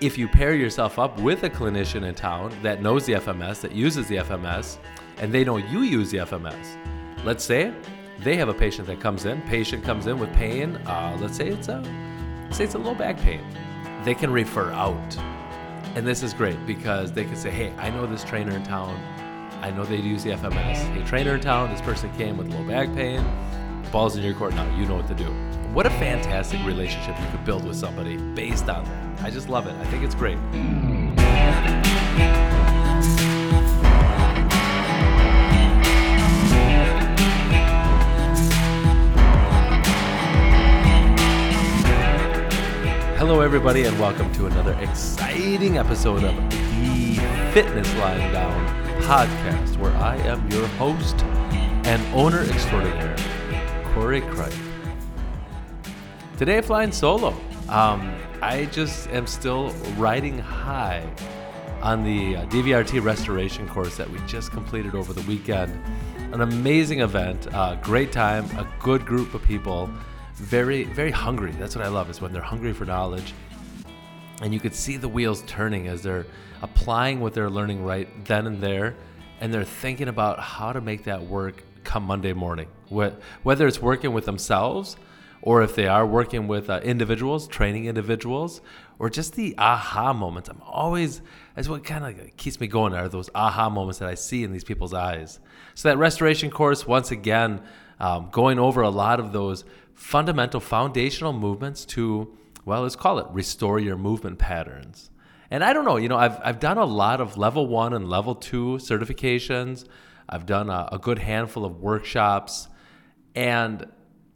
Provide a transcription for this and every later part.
if you pair yourself up with a clinician in town that knows the FMS, that uses the FMS, and they know you use the FMS, let's say they have a patient that comes in, patient comes in with pain, uh, let's say it's a, say it's a low back pain, they can refer out. And this is great because they can say, hey, I know this trainer in town. I know they use the FMS. Hey, trainer in town, this person came with low back pain. Ball's in your court now. You know what to do. What a fantastic relationship you could build with somebody based on that. I just love it. I think it's great. Hello, everybody, and welcome to another exciting episode of the Fitness Lying Down podcast, where I am your host and owner extraordinaire, Corey. Today, flying solo. Um, I just am still riding high on the uh, DVRT restoration course that we just completed over the weekend. An amazing event, uh, great time, a good group of people, very, very hungry. That's what I love is when they're hungry for knowledge. And you could see the wheels turning as they're applying what they're learning right then and there. And they're thinking about how to make that work come Monday morning. Whether it's working with themselves or if they are working with uh, individuals, training individuals, or just the aha moments. I'm always, that's what kind of keeps me going are those aha moments that I see in these people's eyes. So, that restoration course, once again, um, going over a lot of those fundamental foundational movements to, well, let's call it restore your movement patterns. And I don't know, you know, I've, I've done a lot of level one and level two certifications. I've done a, a good handful of workshops. And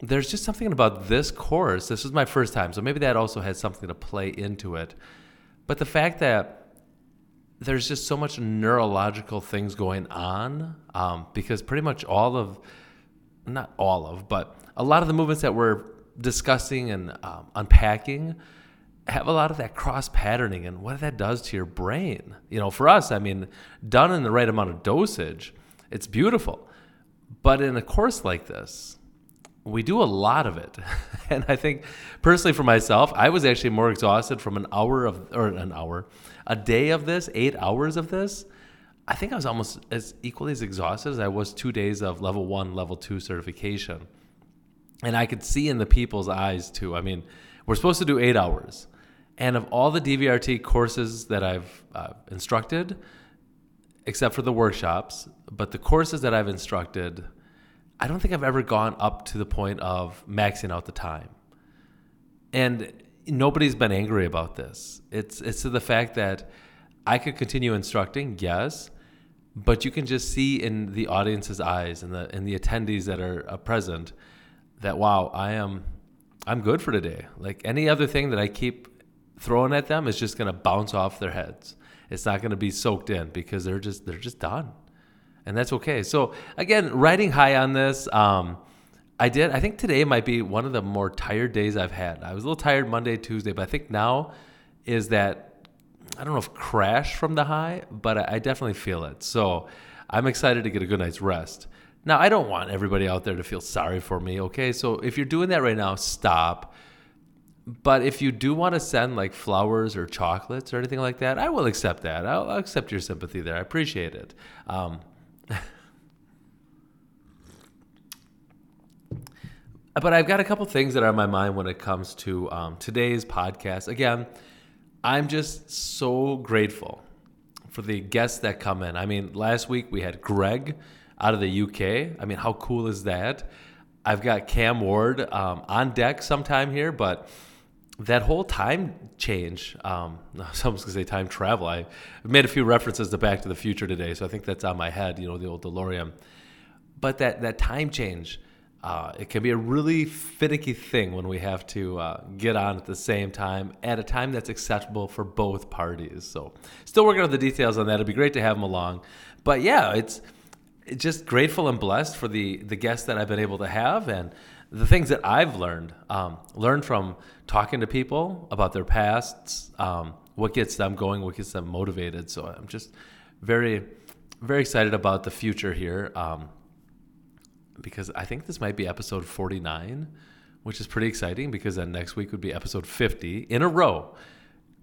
there's just something about this course. This was my first time, so maybe that also has something to play into it. But the fact that there's just so much neurological things going on, um, because pretty much all of, not all of, but a lot of the movements that we're discussing and um, unpacking have a lot of that cross patterning and what that does to your brain. You know, for us, I mean, done in the right amount of dosage, it's beautiful. But in a course like this, we do a lot of it. and I think personally for myself, I was actually more exhausted from an hour of, or an hour, a day of this, eight hours of this. I think I was almost as equally as exhausted as I was two days of level one, level two certification. And I could see in the people's eyes too. I mean, we're supposed to do eight hours. And of all the DVRT courses that I've uh, instructed, except for the workshops, but the courses that I've instructed, I don't think I've ever gone up to the point of maxing out the time. And nobody's been angry about this. It's it's to the fact that I could continue instructing, yes, but you can just see in the audience's eyes and the in the attendees that are uh, present that wow, I am I'm good for today. Like any other thing that I keep throwing at them is just going to bounce off their heads. It's not going to be soaked in because they're just they're just done and that's okay. So again, riding high on this. Um, I did. I think today might be one of the more tired days I've had. I was a little tired Monday, Tuesday, but I think now is that I don't know if crash from the high, but I, I definitely feel it. So I'm excited to get a good night's rest. Now I don't want everybody out there to feel sorry for me. Okay, so if you're doing that right now, stop. But if you do want to send like flowers or chocolates or anything like that, I will accept that. I'll, I'll accept your sympathy there. I appreciate it. Um, but I've got a couple things that are on my mind when it comes to um, today's podcast. Again, I'm just so grateful for the guests that come in. I mean, last week we had Greg out of the UK. I mean, how cool is that? I've got Cam Ward um, on deck sometime here, but that whole time change, um, someone's gonna say time travel. I made a few references to Back to the Future today, so I think that's on my head, you know, the old DeLorean. But that, that time change, uh, it can be a really finicky thing when we have to uh, get on at the same time at a time that's acceptable for both parties. So, still working on the details on that. It'd be great to have them along. But yeah, it's, it's just grateful and blessed for the the guests that I've been able to have and the things that I've learned, um, learned from talking to people about their pasts, um, what gets them going, what gets them motivated. So I'm just very, very excited about the future here um, because I think this might be episode 49, which is pretty exciting because then next week would be episode 50 in a row.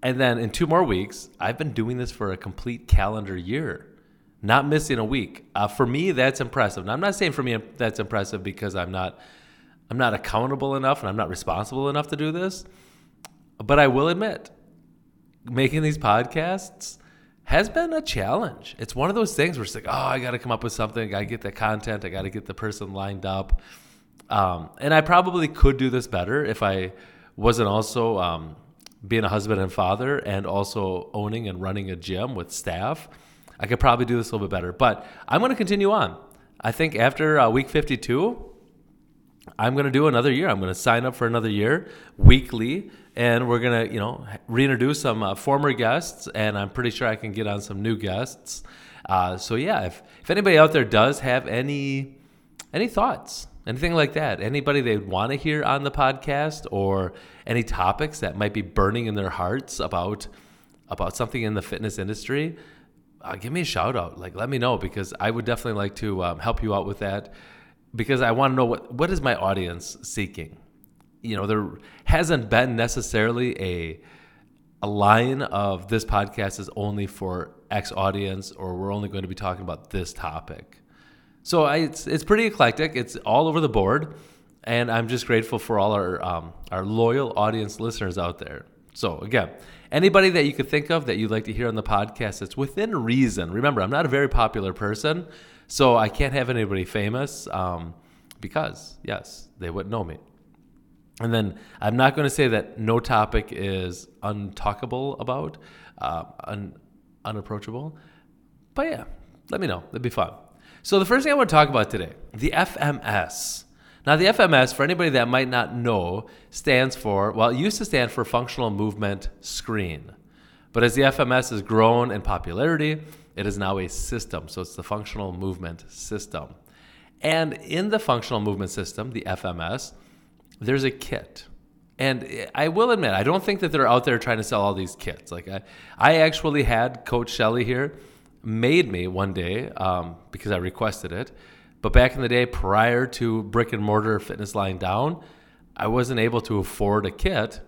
And then in two more weeks, I've been doing this for a complete calendar year, not missing a week. Uh, for me, that's impressive. And I'm not saying for me that's impressive because I'm not I'm not accountable enough and I'm not responsible enough to do this. But I will admit, making these podcasts has been a challenge. It's one of those things where it's like, oh, I got to come up with something. I got to get the content. I got to get the person lined up. Um, and I probably could do this better if I wasn't also um, being a husband and father and also owning and running a gym with staff. I could probably do this a little bit better. But I'm going to continue on. I think after uh, week 52, I'm going to do another year. I'm going to sign up for another year weekly, and we're going to, you know, reintroduce some uh, former guests, and I'm pretty sure I can get on some new guests. Uh, so yeah, if if anybody out there does have any any thoughts, anything like that, anybody they want to hear on the podcast, or any topics that might be burning in their hearts about about something in the fitness industry, uh, give me a shout out. Like, let me know because I would definitely like to um, help you out with that because I want to know what what is my audience seeking. You know, there hasn't been necessarily a a line of this podcast is only for X audience or we're only going to be talking about this topic. So I, it's it's pretty eclectic. It's all over the board, and I'm just grateful for all our um, our loyal audience listeners out there. So again, anybody that you could think of that you'd like to hear on the podcast, it's within reason. Remember, I'm not a very popular person. So I can't have anybody famous um, because, yes, they wouldn't know me. And then I'm not going to say that no topic is untalkable about, uh, un- unapproachable. But yeah, let me know. That'd be fun. So the first thing I want to talk about today, the FMS. Now, the FMS, for anybody that might not know, stands for, well, it used to stand for Functional Movement Screen. But as the FMS has grown in popularity, it is now a system. So it's the functional movement system. And in the functional movement system, the FMS, there's a kit. And I will admit, I don't think that they're out there trying to sell all these kits. Like I, I actually had Coach Shelley here made me one day um, because I requested it. But back in the day, prior to brick and mortar fitness lying down, I wasn't able to afford a kit.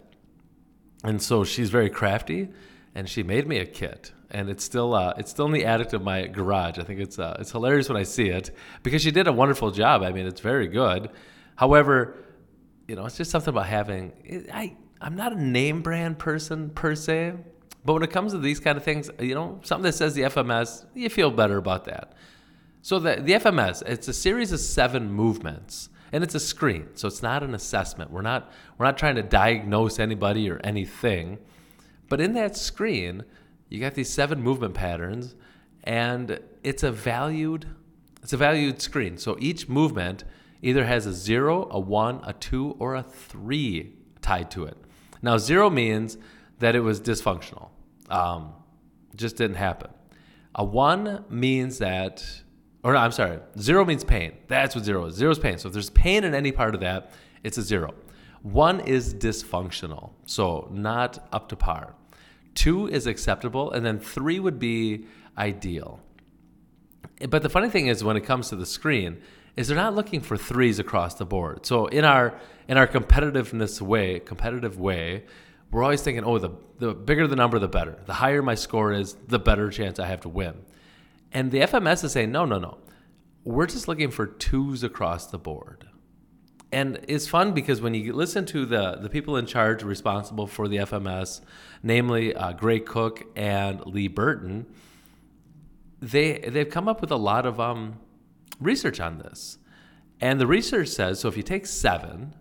And so she's very crafty and she made me a kit and it's still uh, it's still in the attic of my garage. I think it's uh, it's hilarious when I see it because she did a wonderful job. I mean, it's very good. However, you know, it's just something about having. I I'm not a name brand person per se, but when it comes to these kind of things, you know, something that says the FMS, you feel better about that. So the the FMS, it's a series of seven movements. And it's a screen, so it's not an assessment. We're not we're not trying to diagnose anybody or anything. But in that screen, you got these seven movement patterns, and it's a valued it's a valued screen. So each movement either has a zero, a one, a two, or a three tied to it. Now zero means that it was dysfunctional, um, just didn't happen. A one means that, or no, I'm sorry, zero means pain. That's what zero is. Zero is pain. So if there's pain in any part of that, it's a zero. One is dysfunctional, so not up to par. Two is acceptable, and then three would be ideal. But the funny thing is, when it comes to the screen, is they're not looking for threes across the board. So in our in our competitiveness way, competitive way, we're always thinking, oh, the the bigger the number, the better. The higher my score is, the better chance I have to win. And the FMS is saying, no, no, no. We're just looking for twos across the board and it's fun because when you listen to the the people in charge responsible for the FMS, namely uh, Gray Cook and Lee Burton, they they've come up with a lot of um, research on this, and the research says so if you take seven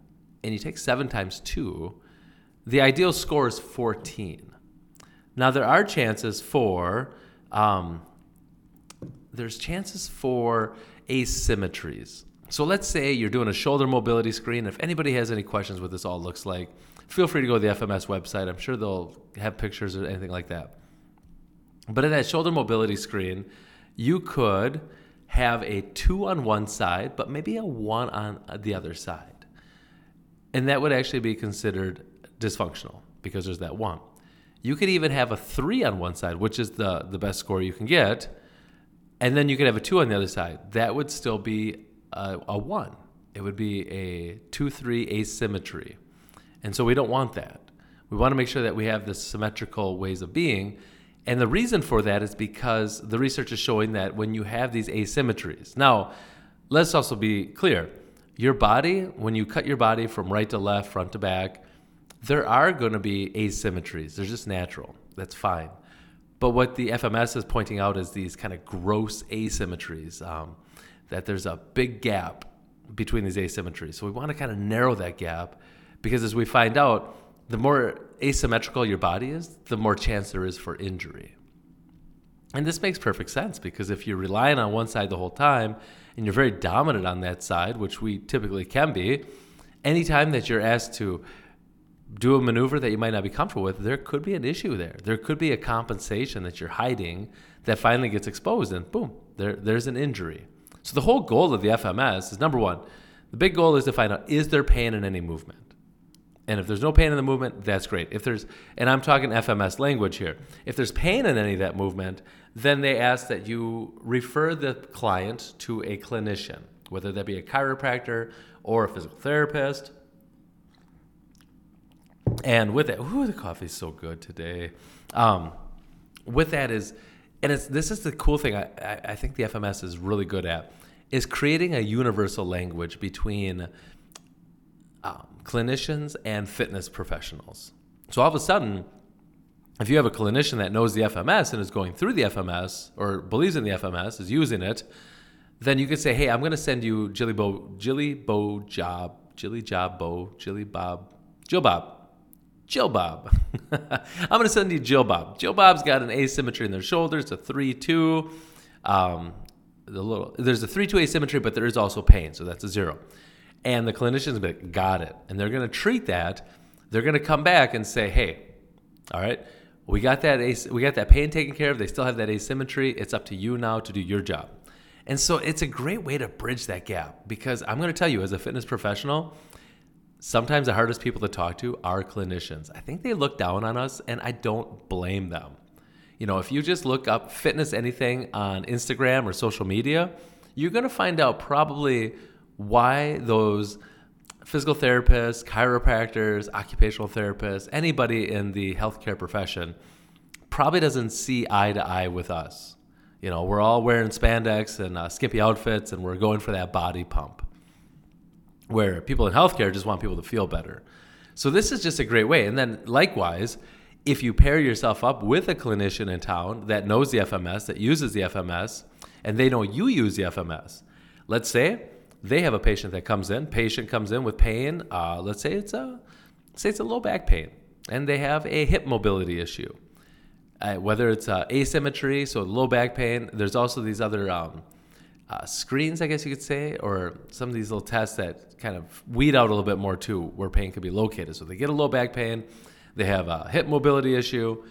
and you take seven times two, the ideal score is fourteen. Now there are chances for um, there's chances for asymmetries. So let's say you're doing a shoulder mobility screen. If anybody has any questions what this all looks like, feel free to go to the FMS website. I'm sure they'll have pictures or anything like that. But in that shoulder mobility screen, you could have a two on one side, but maybe a one on the other side. And that would actually be considered dysfunctional because there's that one. You could even have a three on one side, which is the, the best score you can get. And then you could have a two on the other side. That would still be a, a one. It would be a two three asymmetry, and so we don't want that. We want to make sure that we have the symmetrical ways of being. And the reason for that is because the research is showing that when you have these asymmetries. Now, let's also be clear. Your body, when you cut your body from right to left, front to back, there are going to be asymmetries. They're just natural. That's fine. But what the FMS is pointing out is these kind of gross asymmetries, um, that there's a big gap between these asymmetries. So we want to kind of narrow that gap because as we find out, the more asymmetrical your body is, the more chance there is for injury. And this makes perfect sense because if you're relying on one side the whole time and you're very dominant on that side, which we typically can be, anytime that you're asked to do a maneuver that you might not be comfortable with, there could be an issue there. There could be a compensation that you're hiding that finally gets exposed, and boom, there, there's an injury. So the whole goal of the FMS is number one, the big goal is to find out is there pain in any movement? And if there's no pain in the movement, that's great. If there's, and I'm talking FMS language here, if there's pain in any of that movement, then they ask that you refer the client to a clinician, whether that be a chiropractor or a physical therapist and with that, ooh, the coffee's so good today. Um, with that is, and it's this is the cool thing I, I, think the FMS is really good at, is creating a universal language between um, clinicians and fitness professionals. So all of a sudden, if you have a clinician that knows the FMS and is going through the FMS or believes in the FMS, is using it, then you could say, hey, I'm going to send you Jilly Bo, Jilly Bo Job, Jilly Job Bo, Jilly Bob, Jill Bob Jill Bob. I'm going to send you Jill Bob. Jill Bob's got an asymmetry in their shoulders, a 3 2. Um, the little, there's a 3 2 asymmetry, but there is also pain, so that's a zero. And the clinicians like, got it. And they're going to treat that. They're going to come back and say, hey, all right, we got that as- we got that pain taken care of. They still have that asymmetry. It's up to you now to do your job. And so it's a great way to bridge that gap because I'm going to tell you, as a fitness professional, sometimes the hardest people to talk to are clinicians. I think they look down on us, and I don't blame them. You know, if you just look up fitness anything on Instagram or social media, you're going to find out probably why those physical therapists, chiropractors, occupational therapists, anybody in the healthcare profession probably doesn't see eye to eye with us. You know, we're all wearing spandex and uh, skimpy outfits, and we're going for that body pump where people in healthcare just want people to feel better. So this is just a great way. And then likewise, if you pair yourself up with a clinician in town that knows the FMS, that uses the FMS, and they know you use the FMS, let's say they have a patient that comes in, patient comes in with pain. Uh, let's say it's a, say it's a low back pain, and they have a hip mobility issue. Uh, whether it's uh, asymmetry, so low back pain. There's also these other um, uh, screens, I guess you could say, or some of these little tests that kind of weed out a little bit more too where pain could be located. So they get a low back pain, they have a hip mobility issue,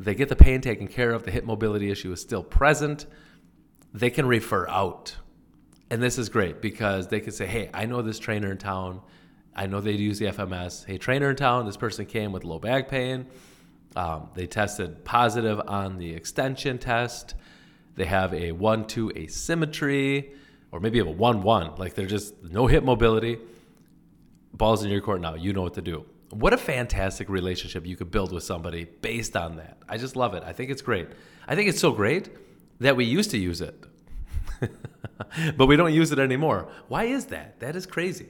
they get the pain taken care of, the hip mobility issue is still present, they can refer out. And this is great because they can say, hey, I know this trainer in town. I know they use the FMS. Hey, trainer in town, this person came with low back pain. Um, they tested positive on the extension test they have a 1 2 asymmetry, or maybe have a 1 1. Like they're just no hip mobility. Ball's in your court now. You know what to do. What a fantastic relationship you could build with somebody based on that. I just love it. I think it's great. I think it's so great that we used to use it, but we don't use it anymore. Why is that? That is crazy.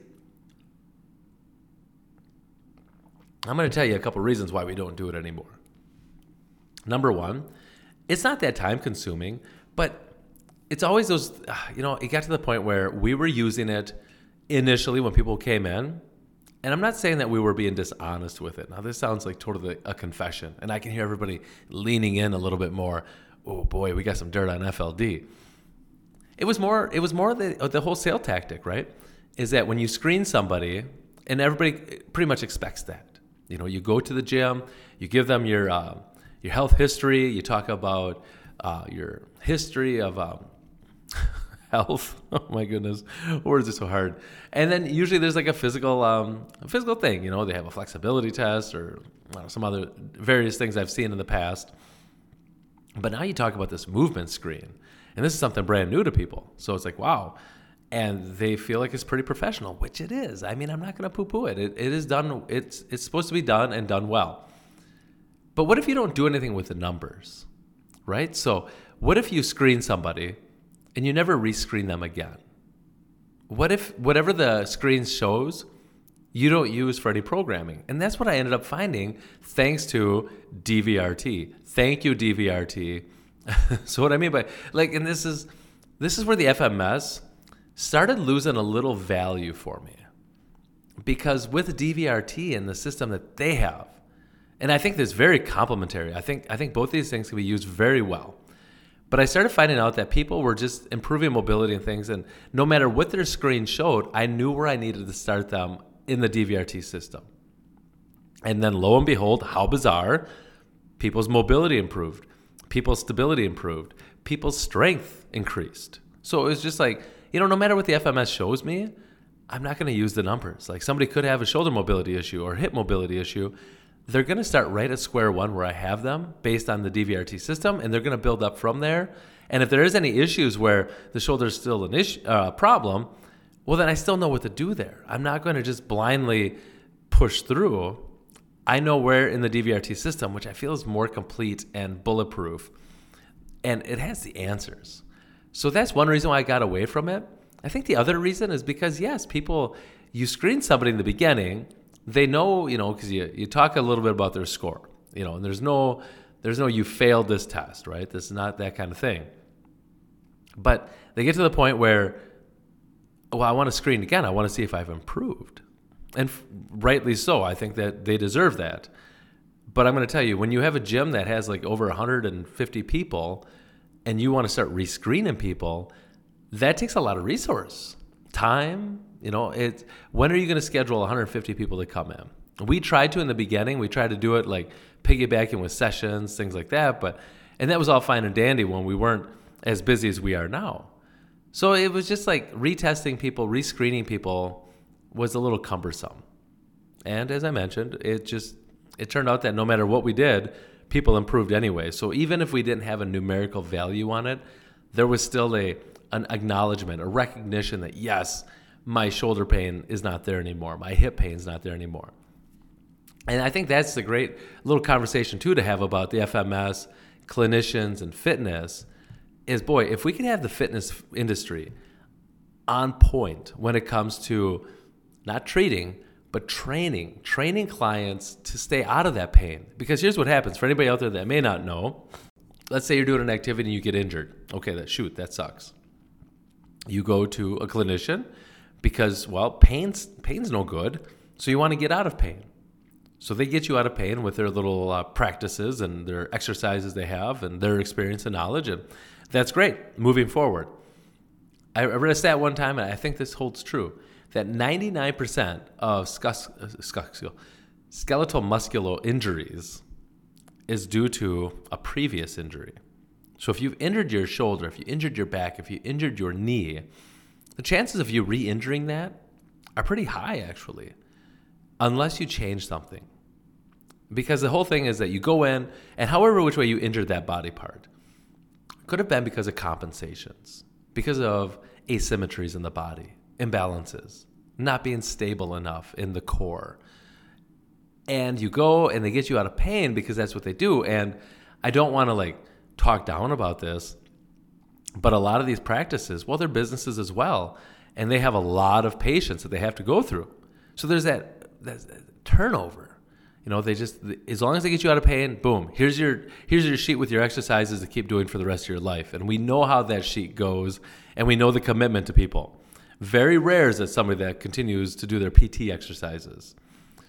I'm going to tell you a couple reasons why we don't do it anymore. Number one, it's not that time consuming, but it's always those, you know, it got to the point where we were using it initially when people came in. And I'm not saying that we were being dishonest with it. Now, this sounds like totally a confession. And I can hear everybody leaning in a little bit more. Oh boy, we got some dirt on FLD. It was more, it was more the, the whole sale tactic, right? Is that when you screen somebody, and everybody pretty much expects that. You know, you go to the gym, you give them your, uh, your health history. You talk about uh, your history of um, health. Oh my goodness, words are so hard. And then usually there's like a physical, um, a physical thing. You know, they have a flexibility test or know, some other various things I've seen in the past. But now you talk about this movement screen, and this is something brand new to people. So it's like, wow, and they feel like it's pretty professional, which it is. I mean, I'm not going to poo-poo it. it. It is done. It's it's supposed to be done and done well. But what if you don't do anything with the numbers, right? So what if you screen somebody and you never rescreen them again? What if whatever the screen shows, you don't use for any programming? And that's what I ended up finding thanks to DVRT. Thank you, DVRT. so what I mean by like, and this is this is where the FMS started losing a little value for me. Because with DVRT and the system that they have, and I think this very complementary. I think I think both these things can be used very well. But I started finding out that people were just improving mobility and things, and no matter what their screen showed, I knew where I needed to start them in the DVRT system. And then lo and behold, how bizarre, people's mobility improved, people's stability improved, people's strength increased. So it was just like, you know, no matter what the FMS shows me, I'm not going to use the numbers. Like somebody could have a shoulder mobility issue or hip mobility issue. They're going to start right at square one where I have them based on the DVRT system, and they're going to build up from there. And if there is any issues where the shoulder is still an issue, uh, problem, well, then I still know what to do there. I'm not going to just blindly push through. I know where in the DVRT system, which I feel is more complete and bulletproof, and it has the answers. So that's one reason why I got away from it. I think the other reason is because, yes, people, you screen somebody in the beginning, they know, you know, because you, you talk a little bit about their score, you know, and there's no, there's no, you failed this test, right? This is not that kind of thing. But they get to the point where, well, I want to screen again. I want to see if I've improved. And f- rightly so. I think that they deserve that. But I'm going to tell you, when you have a gym that has like over 150 people, and you want to start rescreening people, that takes a lot of resource, time. You know, it's When are you going to schedule 150 people to come in? We tried to in the beginning. We tried to do it like piggybacking with sessions, things like that. But and that was all fine and dandy when we weren't as busy as we are now. So it was just like retesting people, rescreening people was a little cumbersome. And as I mentioned, it just it turned out that no matter what we did, people improved anyway. So even if we didn't have a numerical value on it, there was still a an acknowledgement, a recognition that yes, my shoulder pain is not there anymore, my hip pain is not there anymore. And I think that's the great little conversation too to have about the FMS, clinicians, and fitness. Is boy, if we can have the fitness industry on point when it comes to not treating, but training, training clients to stay out of that pain. Because here's what happens for anybody out there that may not know. Let's say you're doing an activity and you get injured. Okay, that shoot, that sucks. You go to a clinician because well, pain's pain's no good, so you want to get out of pain. So they get you out of pain with their little uh, practices and their exercises they have and their experience and knowledge, and that's great. Moving forward, I read a stat one time, and I think this holds true that 99% of skeletal muscular injuries is due to a previous injury. So if you've injured your shoulder, if you injured your back, if you injured your knee, the chances of you re-injuring that are pretty high actually, unless you change something. Because the whole thing is that you go in and however which way you injured that body part could have been because of compensations, because of asymmetries in the body, imbalances, not being stable enough in the core. And you go and they get you out of pain because that's what they do. And I don't want to like talk down about this, but a lot of these practices, well, they're businesses as well. And they have a lot of patients that they have to go through. So there's that, that turnover. You know, they just as long as they get you out of pain, boom, here's your here's your sheet with your exercises to keep doing for the rest of your life. And we know how that sheet goes and we know the commitment to people. Very rare is that somebody that continues to do their PT exercises.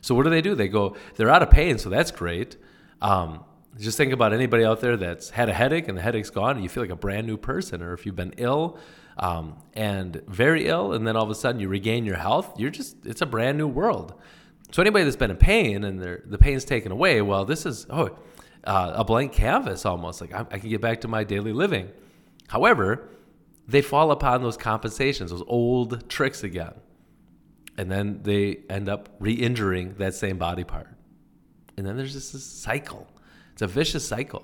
So what do they do? They go, they're out of pain, so that's great. Um, just think about anybody out there that's had a headache and the headache's gone, and you feel like a brand new person, or if you've been ill um, and very ill, and then all of a sudden you regain your health, you're just, it's a brand new world. So anybody that's been in pain and the pain's taken away, well, this is, oh, uh, a blank canvas almost. Like I, I can get back to my daily living. However, they fall upon those compensations, those old tricks again. And then they end up re injuring that same body part. And then there's just this cycle. It's a vicious cycle.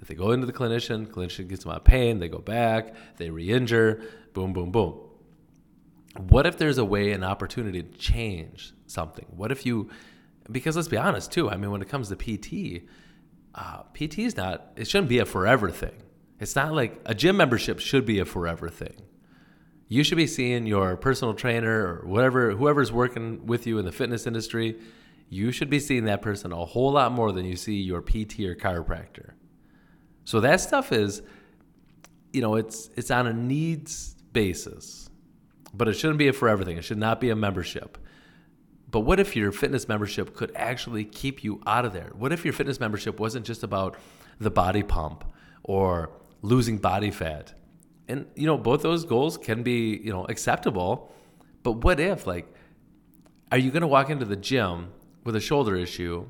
If they go into the clinician, clinician gets them out of pain, they go back, they re injure, boom, boom, boom. what if there's a way, an opportunity to change something? What if you, because let's be honest too, I mean, when it comes to PT, uh, PT is not, it shouldn't be a forever thing. It's not like a gym membership should be a forever thing. You should be seeing your personal trainer or whatever, whoever's working with you in the fitness industry, you should be seeing that person a whole lot more than you see your PT or chiropractor. So that stuff is, you know, it's it's on a needs basis, but it shouldn't be for everything. It should not be a membership. But what if your fitness membership could actually keep you out of there? What if your fitness membership wasn't just about the body pump or losing body fat? And you know, both those goals can be, you know, acceptable. But what if like are you going to walk into the gym with a shoulder issue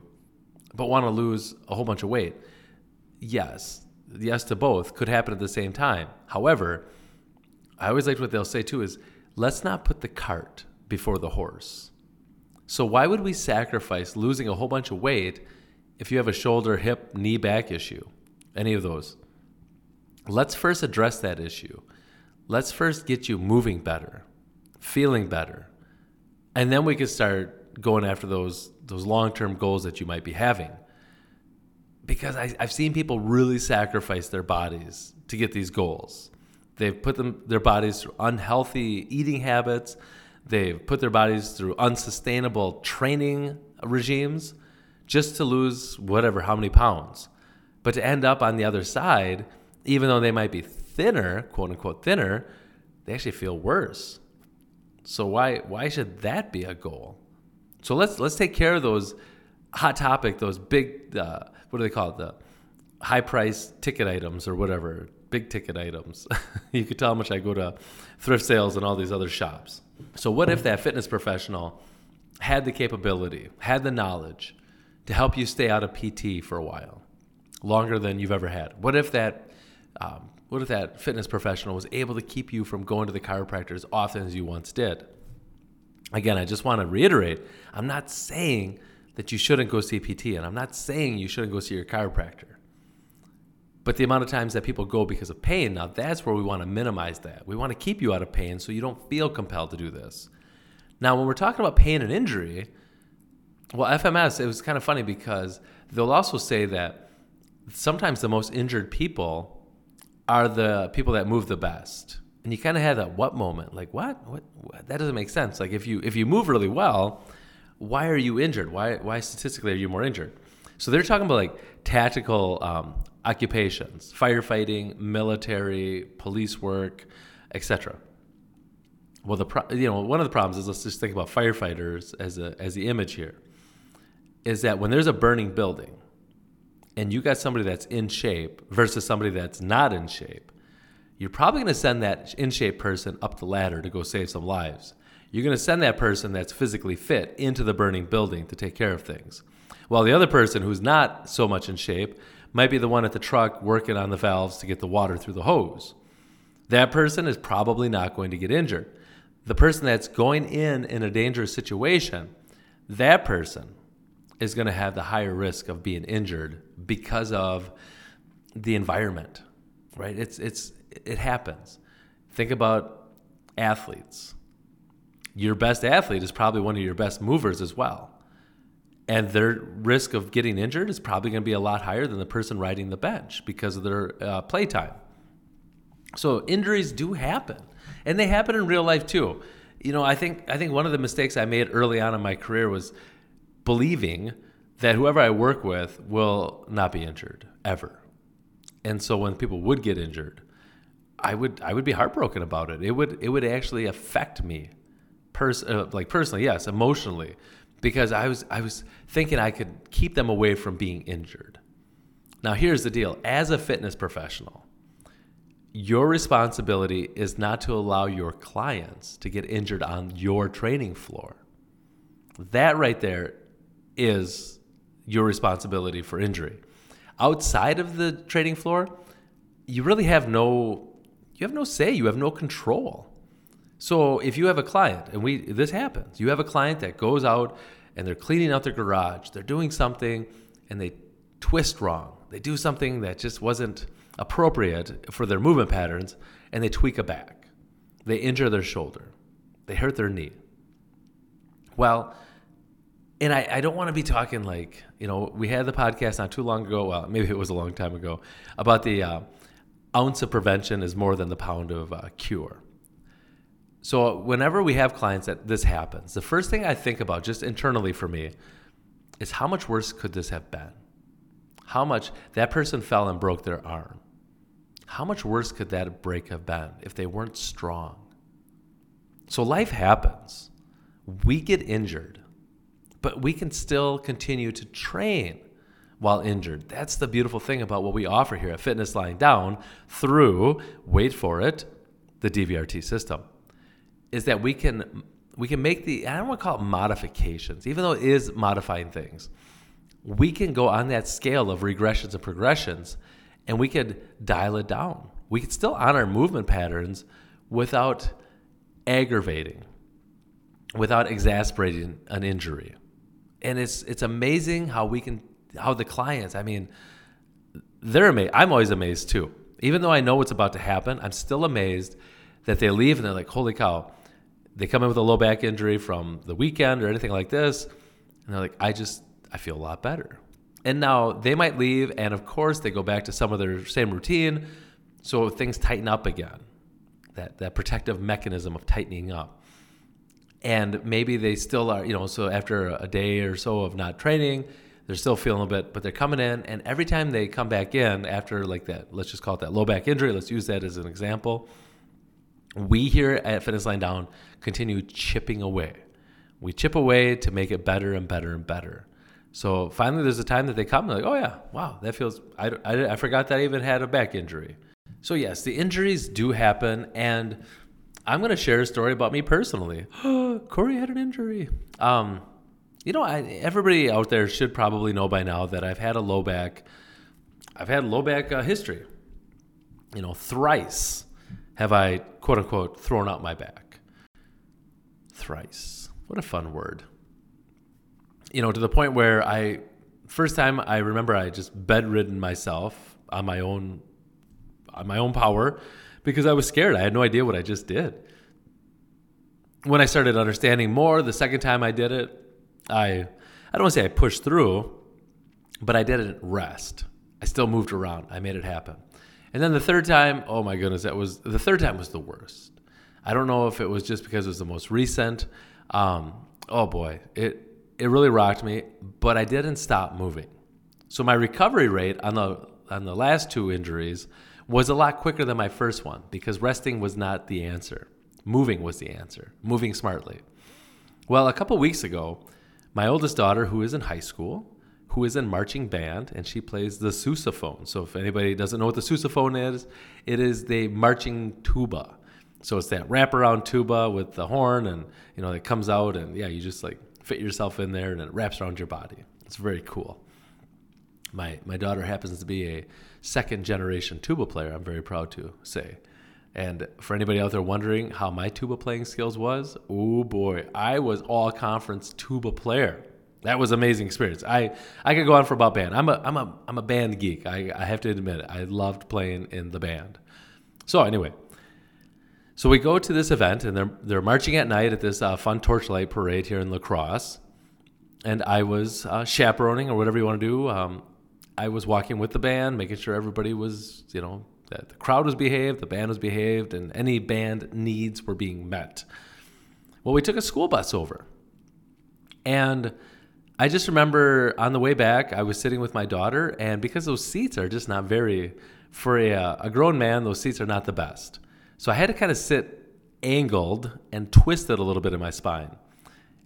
but want to lose a whole bunch of weight? Yes yes to both could happen at the same time. However, I always like what they'll say too is let's not put the cart before the horse. So why would we sacrifice losing a whole bunch of weight if you have a shoulder, hip, knee, back issue? Any of those. Let's first address that issue. Let's first get you moving better, feeling better. And then we can start going after those those long-term goals that you might be having because I, have seen people really sacrifice their bodies to get these goals. They've put them their bodies through unhealthy eating habits. They've put their bodies through unsustainable training regimes just to lose whatever how many pounds. But to end up on the other side, even though they might be thinner, quote unquote thinner, they actually feel worse. So why why should that be a goal? So let's let's take care of those hot topic, those big uh, what do they call it? The high price ticket items or whatever, big ticket items. you could tell how much I go to thrift sales and all these other shops. So, what if that fitness professional had the capability, had the knowledge to help you stay out of PT for a while, longer than you've ever had? What if that um, what if that fitness professional was able to keep you from going to the chiropractor as often as you once did? Again, I just want to reiterate I'm not saying that you shouldn't go see PT. And I'm not saying you shouldn't go see your chiropractor. But the amount of times that people go because of pain, now that's where we want to minimize that. We want to keep you out of pain so you don't feel compelled to do this. Now, when we're talking about pain and injury, well, FMS, it was kind of funny because they'll also say that sometimes the most injured people are the people that move the best. And you kind of have that what moment, like what? what? What? That doesn't make sense. Like if you if you move really well, why are you injured? Why, why statistically are you more injured? So they're talking about like tactical um, occupations, firefighting, military, police work, etc. Well, the pro- you know one of the problems is let's just think about firefighters as a as the image here, is that when there's a burning building, and you got somebody that's in shape versus somebody that's not in shape, you're probably going to send that in shape person up the ladder to go save some lives you're going to send that person that's physically fit into the burning building to take care of things. While the other person who's not so much in shape might be the one at the truck working on the valves to get the water through the hose. That person is probably not going to get injured. The person that's going in in a dangerous situation, that person is going to have the higher risk of being injured because of the environment, right? It's it's it happens. Think about athletes your best athlete is probably one of your best movers as well. And their risk of getting injured is probably going to be a lot higher than the person riding the bench because of their uh, play time. So injuries do happen, and they happen in real life too. You know, I think I think one of the mistakes I made early on in my career was believing that whoever I work with will not be injured ever. And so when people would get injured, I would I would be heartbroken about it. It would it would actually affect me pers- uh, like personally, yes, emotionally, because I was I was thinking I could keep them away from being injured. Now here's the deal: as a fitness professional, your responsibility is not to allow your clients to get injured on your training floor. That right there is your responsibility for injury. Outside of the training floor, you really have no you have no say, you have no control. So if you have a client, and we this happens, you have a client that goes out and they're cleaning out their garage, they're doing something and they twist wrong. They do something that just wasn't appropriate for their movement patterns and they tweak a back. They injure their shoulder. they hurt their knee. Well, and I, I don't want to be talking like, you know, we had the podcast not too long ago. Well, maybe it was a long time ago about the uh, ounce of prevention is more than the pound of uh, cure. So, whenever we have clients that this happens, the first thing I think about just internally for me is how much worse could this have been? How much that person fell and broke their arm. How much worse could that break have been if they weren't strong? So, life happens. We get injured, but we can still continue to train while injured. That's the beautiful thing about what we offer here at Fitness Lying Down through, wait for it, the DVRT system is that we can we can make the I don't want to call it modifications, even though it is modifying things. We can go on that scale of regressions and progressions, and we could dial it down. We could still honor movement patterns without aggravating, without exasperating an injury. And it's it's amazing how we can how the clients, I mean, they're amazed. I'm always amazed too. Even though I know what's about to happen, I'm still amazed that they leave and they're like, holy cow, they come in with a low back injury from the weekend or anything like this, and they're like, I just I feel a lot better. And now they might leave, and of course they go back to some of their same routine, so things tighten up again. That that protective mechanism of tightening up. And maybe they still are, you know, so after a day or so of not training, they're still feeling a bit, but they're coming in, and every time they come back in after like that, let's just call it that low back injury, let's use that as an example we here at Fitness Lying Down continue chipping away. We chip away to make it better and better and better. So finally, there's a time that they come like, oh yeah, wow, that feels. I, I, I forgot that I even had a back injury. So yes, the injuries do happen, and I'm going to share a story about me personally. Corey had an injury. Um, you know, I, everybody out there should probably know by now that I've had a low back. I've had low back uh, history. You know, thrice have I, quote unquote, thrown out my back. Thrice. What a fun word. You know, to the point where I, first time I remember I just bedridden myself on my own, on my own power because I was scared. I had no idea what I just did. When I started understanding more, the second time I did it, I, I don't want to say I pushed through, but I didn't rest. I still moved around. I made it happen. And then the third time, oh my goodness, that was the third time was the worst. I don't know if it was just because it was the most recent. Um, oh boy, it it really rocked me, but I didn't stop moving. So my recovery rate on the on the last two injuries was a lot quicker than my first one because resting was not the answer. Moving was the answer. Moving smartly. Well, a couple weeks ago, my oldest daughter, who is in high school, who is in marching band and she plays the sousaphone. So if anybody doesn't know what the sousaphone is, it is the marching tuba. So it's that wraparound tuba with the horn and you know it comes out and yeah, you just like fit yourself in there and it wraps around your body. It's very cool. My my daughter happens to be a second generation tuba player, I'm very proud to say. And for anybody out there wondering how my tuba playing skills was, oh boy, I was all conference tuba player that was amazing experience. I, I could go on for about band. I'm a I'm a I'm a band geek. I, I have to admit it. I loved playing in the band. So anyway, so we go to this event and they're they're marching at night at this uh, fun torchlight parade here in La Crosse, and I was uh, chaperoning or whatever you want to do. Um, I was walking with the band, making sure everybody was you know the crowd was behaved, the band was behaved, and any band needs were being met. Well, we took a school bus over, and I just remember on the way back, I was sitting with my daughter, and because those seats are just not very, for a, uh, a grown man, those seats are not the best. So I had to kind of sit angled and twisted a little bit in my spine.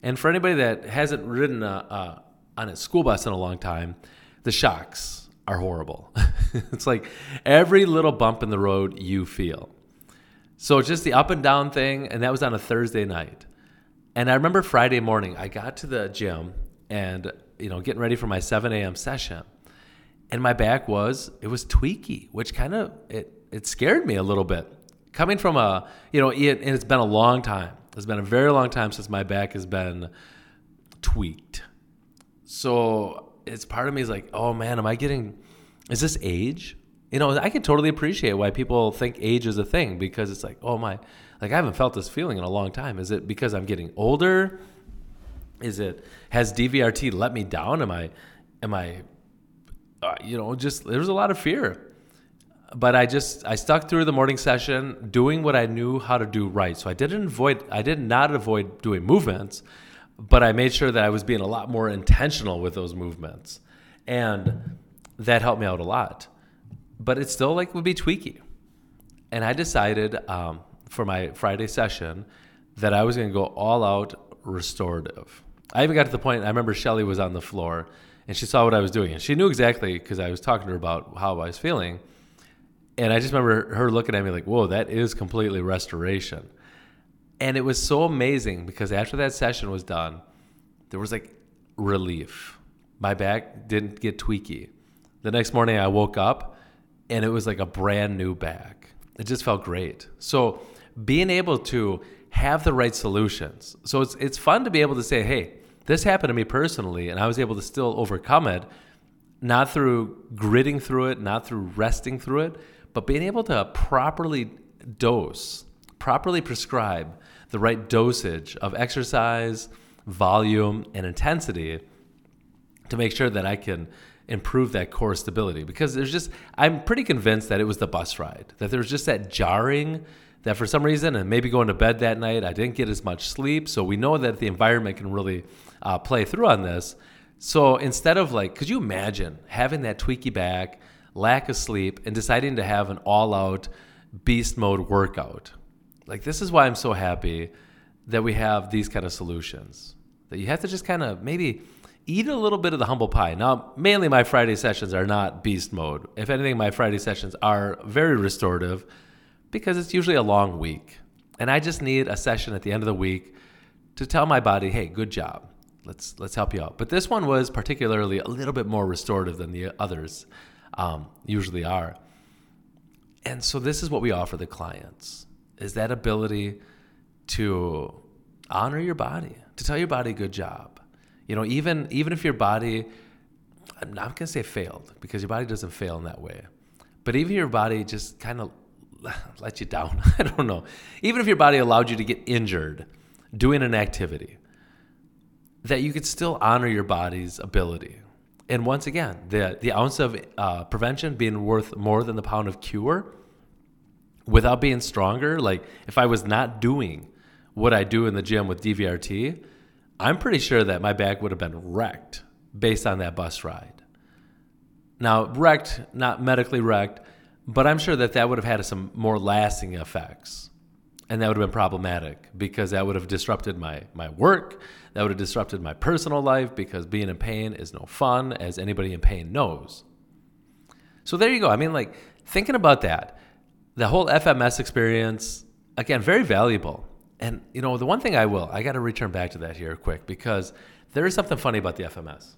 And for anybody that hasn't ridden a, a, on a school bus in a long time, the shocks are horrible. it's like every little bump in the road you feel. So just the up and down thing, and that was on a Thursday night. And I remember Friday morning, I got to the gym and you know getting ready for my 7 a.m. session, and my back was it was tweaky, which kind of it it scared me a little bit. Coming from a you know it, and it's been a long time. It's been a very long time since my back has been tweaked. So it's part of me is like, oh man, am I getting? Is this age? You know, I can totally appreciate why people think age is a thing because it's like, oh my, like I haven't felt this feeling in a long time. Is it because I'm getting older? Is it has DVRT let me down? Am I, am I, uh, you know, just there's a lot of fear. But I just I stuck through the morning session, doing what I knew how to do right. So I didn't avoid I did not avoid doing movements, but I made sure that I was being a lot more intentional with those movements, and that helped me out a lot. But it still like would be tweaky, and I decided um, for my Friday session that I was going to go all out restorative. I even got to the point I remember Shelly was on the floor and she saw what I was doing and she knew exactly because I was talking to her about how I was feeling. And I just remember her looking at me like, "Whoa, that is completely restoration." And it was so amazing because after that session was done, there was like relief. My back didn't get tweaky. The next morning I woke up and it was like a brand new back. It just felt great. So being able to have the right solutions. So it's it's fun to be able to say, "Hey, this happened to me personally and I was able to still overcome it." Not through gritting through it, not through resting through it, but being able to properly dose, properly prescribe the right dosage of exercise, volume, and intensity to make sure that I can improve that core stability. Because there's just, I'm pretty convinced that it was the bus ride, that there was just that jarring that for some reason, and maybe going to bed that night, I didn't get as much sleep. So we know that the environment can really uh, play through on this. So instead of like, could you imagine having that tweaky back, lack of sleep, and deciding to have an all out beast mode workout? Like, this is why I'm so happy that we have these kind of solutions. That you have to just kind of maybe eat a little bit of the humble pie. Now, mainly my Friday sessions are not beast mode. If anything, my Friday sessions are very restorative because it's usually a long week. And I just need a session at the end of the week to tell my body, hey, good job. Let's let's help you out. But this one was particularly a little bit more restorative than the others um, usually are. And so this is what we offer the clients is that ability to honor your body, to tell your body good job. You know, even even if your body I'm not to say failed because your body doesn't fail in that way. But even your body just kind of let you down. I don't know. Even if your body allowed you to get injured doing an activity, that you could still honor your body's ability. And once again, the the ounce of uh, prevention being worth more than the pound of cure, without being stronger. Like if I was not doing what I do in the gym with DVRT, I'm pretty sure that my back would have been wrecked based on that bus ride. Now, wrecked, not medically wrecked, but I'm sure that that would have had some more lasting effects. And that would have been problematic because that would have disrupted my, my work. That would have disrupted my personal life because being in pain is no fun, as anybody in pain knows. So there you go. I mean, like, thinking about that, the whole FMS experience, again, very valuable. And, you know, the one thing I will, I got to return back to that here quick because there is something funny about the FMS.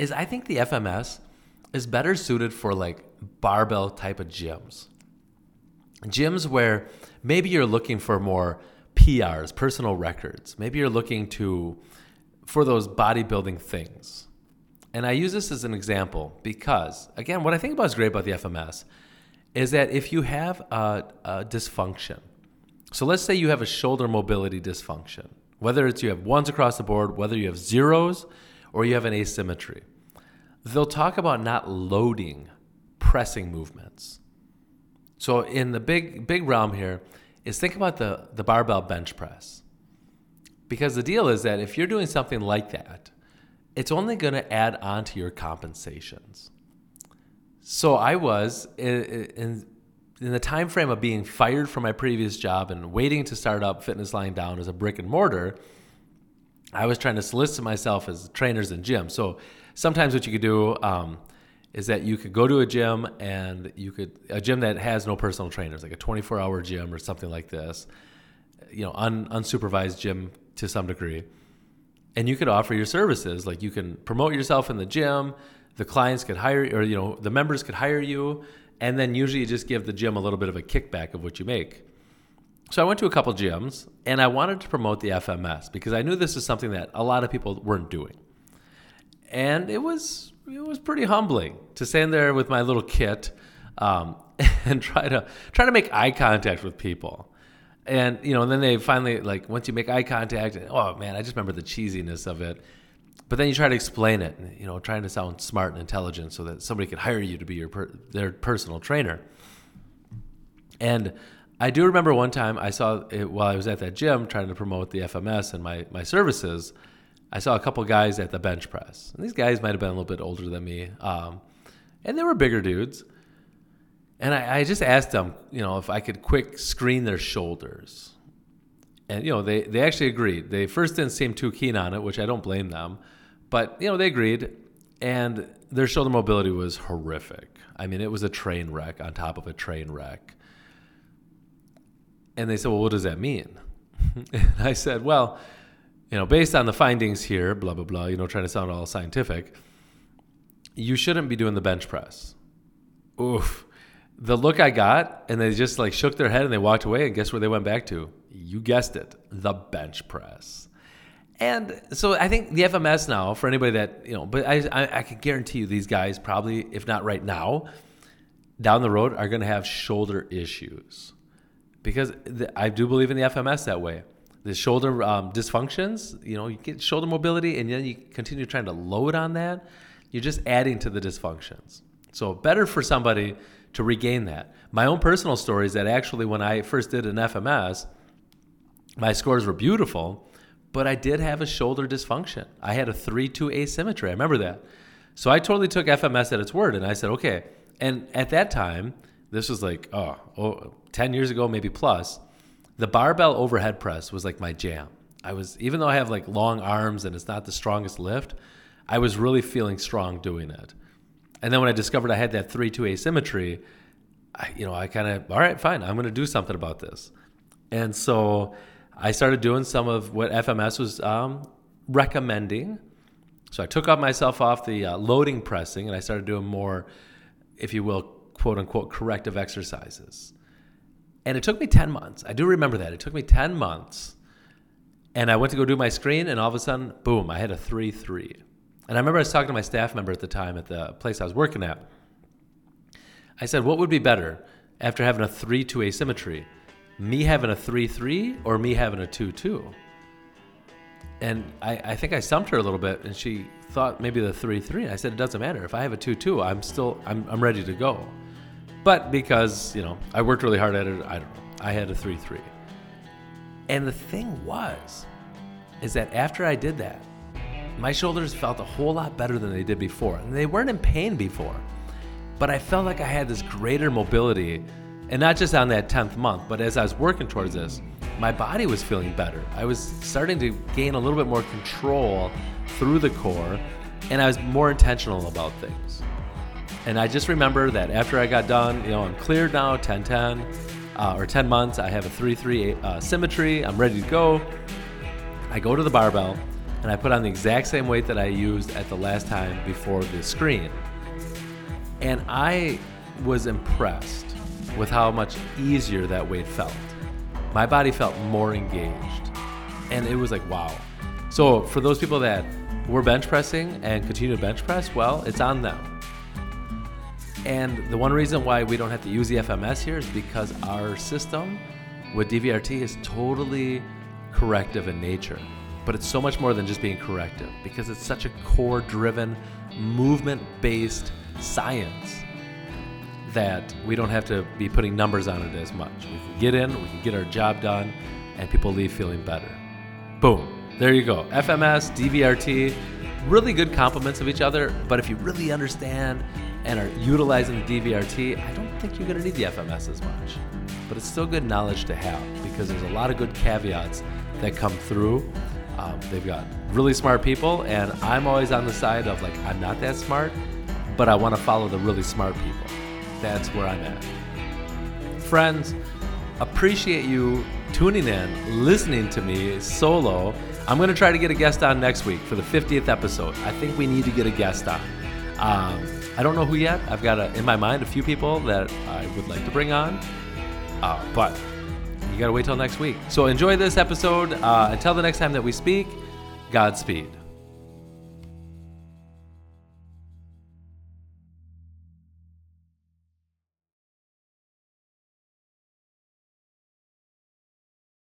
is I think the FMS is better suited for like barbell type of gyms. Gyms where maybe you're looking for more PRs, personal records. Maybe you're looking to for those bodybuilding things. And I use this as an example because again, what I think about is great about the FMS is that if you have a, a dysfunction, so let's say you have a shoulder mobility dysfunction, whether it's you have ones across the board, whether you have zeros, or you have an asymmetry. They'll talk about not loading pressing movements. So in the big big realm here is think about the, the barbell bench press. Because the deal is that if you're doing something like that, it's only going to add on to your compensations. So I was in, in, the time frame of being fired from my previous job and waiting to start up Fitness Lying Down as a brick and mortar I was trying to solicit myself as trainers in gyms. So sometimes what you could do um, is that you could go to a gym and you could a gym that has no personal trainers, like a 24 hour gym or something like this, you know, un, unsupervised gym to some degree, and you could offer your services. Like you can promote yourself in the gym. The clients could hire, or you know, the members could hire you, and then usually you just give the gym a little bit of a kickback of what you make. So I went to a couple gyms and I wanted to promote the FMS because I knew this is something that a lot of people weren't doing. and it was it was pretty humbling to stand there with my little kit um, and try to try to make eye contact with people. And you know, and then they finally like once you make eye contact, oh man, I just remember the cheesiness of it. But then you try to explain it, you know, trying to sound smart and intelligent so that somebody could hire you to be your per- their personal trainer. And I do remember one time I saw it while I was at that gym trying to promote the FMS and my my services. I saw a couple guys at the bench press, and these guys might have been a little bit older than me, um, and they were bigger dudes. And I, I just asked them, you know, if I could quick screen their shoulders, and you know, they they actually agreed. They first didn't seem too keen on it, which I don't blame them, but you know, they agreed, and their shoulder mobility was horrific. I mean, it was a train wreck on top of a train wreck. And they said, well, what does that mean? and I said, well, you know, based on the findings here, blah, blah, blah, you know, trying to sound all scientific, you shouldn't be doing the bench press. Oof. The look I got, and they just like shook their head and they walked away, and guess where they went back to? You guessed it, the bench press. And so I think the FMS now, for anybody that, you know, but I, I, I can guarantee you these guys probably, if not right now, down the road are going to have shoulder issues because the, I do believe in the FMS that way. The shoulder um, dysfunctions, you know, you get shoulder mobility and then you continue trying to load on that, you're just adding to the dysfunctions. So, better for somebody to regain that. My own personal story is that actually, when I first did an FMS, my scores were beautiful, but I did have a shoulder dysfunction. I had a 3 2 asymmetry. I remember that. So, I totally took FMS at its word and I said, okay. And at that time, this was like, oh, oh 10 years ago, maybe plus, the barbell overhead press was like my jam. I was, even though I have like long arms and it's not the strongest lift, I was really feeling strong doing it. And then when I discovered I had that 3 2 asymmetry, I, you know, I kind of, all right, fine, I'm going to do something about this. And so I started doing some of what FMS was um, recommending. So I took off myself off the uh, loading pressing and I started doing more, if you will, quote unquote corrective exercises. And it took me 10 months. I do remember that. It took me 10 months. And I went to go do my screen, and all of a sudden, boom, I had a 3 3. And I remember I was talking to my staff member at the time at the place I was working at. I said, What would be better after having a 3 2 asymmetry? Me having a 3 3 or me having a 2 2? And I, I think I stumped her a little bit, and she thought maybe the 3 3. I said, It doesn't matter. If I have a 2 2, I'm still, I'm, I'm ready to go. But because, you know, I worked really hard at it, I don't know. I had a 3 3. And the thing was, is that after I did that, my shoulders felt a whole lot better than they did before. And they weren't in pain before. But I felt like I had this greater mobility. And not just on that 10th month, but as I was working towards this, my body was feeling better. I was starting to gain a little bit more control through the core, and I was more intentional about things. And I just remember that after I got done, you know, I'm cleared now, 10 10 uh, or 10 months. I have a 3 3 uh, symmetry. I'm ready to go. I go to the barbell and I put on the exact same weight that I used at the last time before the screen. And I was impressed with how much easier that weight felt. My body felt more engaged. And it was like, wow. So, for those people that were bench pressing and continue to bench press, well, it's on them. And the one reason why we don't have to use the FMS here is because our system with DVRT is totally corrective in nature. But it's so much more than just being corrective because it's such a core driven, movement based science that we don't have to be putting numbers on it as much. We can get in, we can get our job done, and people leave feeling better. Boom. There you go. FMS, DVRT, really good complements of each other, but if you really understand and are utilizing the DVRT, I don't think you're going to need the FMS as much. But it's still good knowledge to have because there's a lot of good caveats that come through. Um, they've got really smart people, and I'm always on the side of like, I'm not that smart, but I want to follow the really smart people. That's where I'm at. Friends, appreciate you tuning in, listening to me solo. I'm going to try to get a guest on next week for the 50th episode. I think we need to get a guest on. Um, I don't know who yet. I've got a, in my mind a few people that I would like to bring on, uh, but you got to wait till next week. So enjoy this episode. Uh, until the next time that we speak, Godspeed.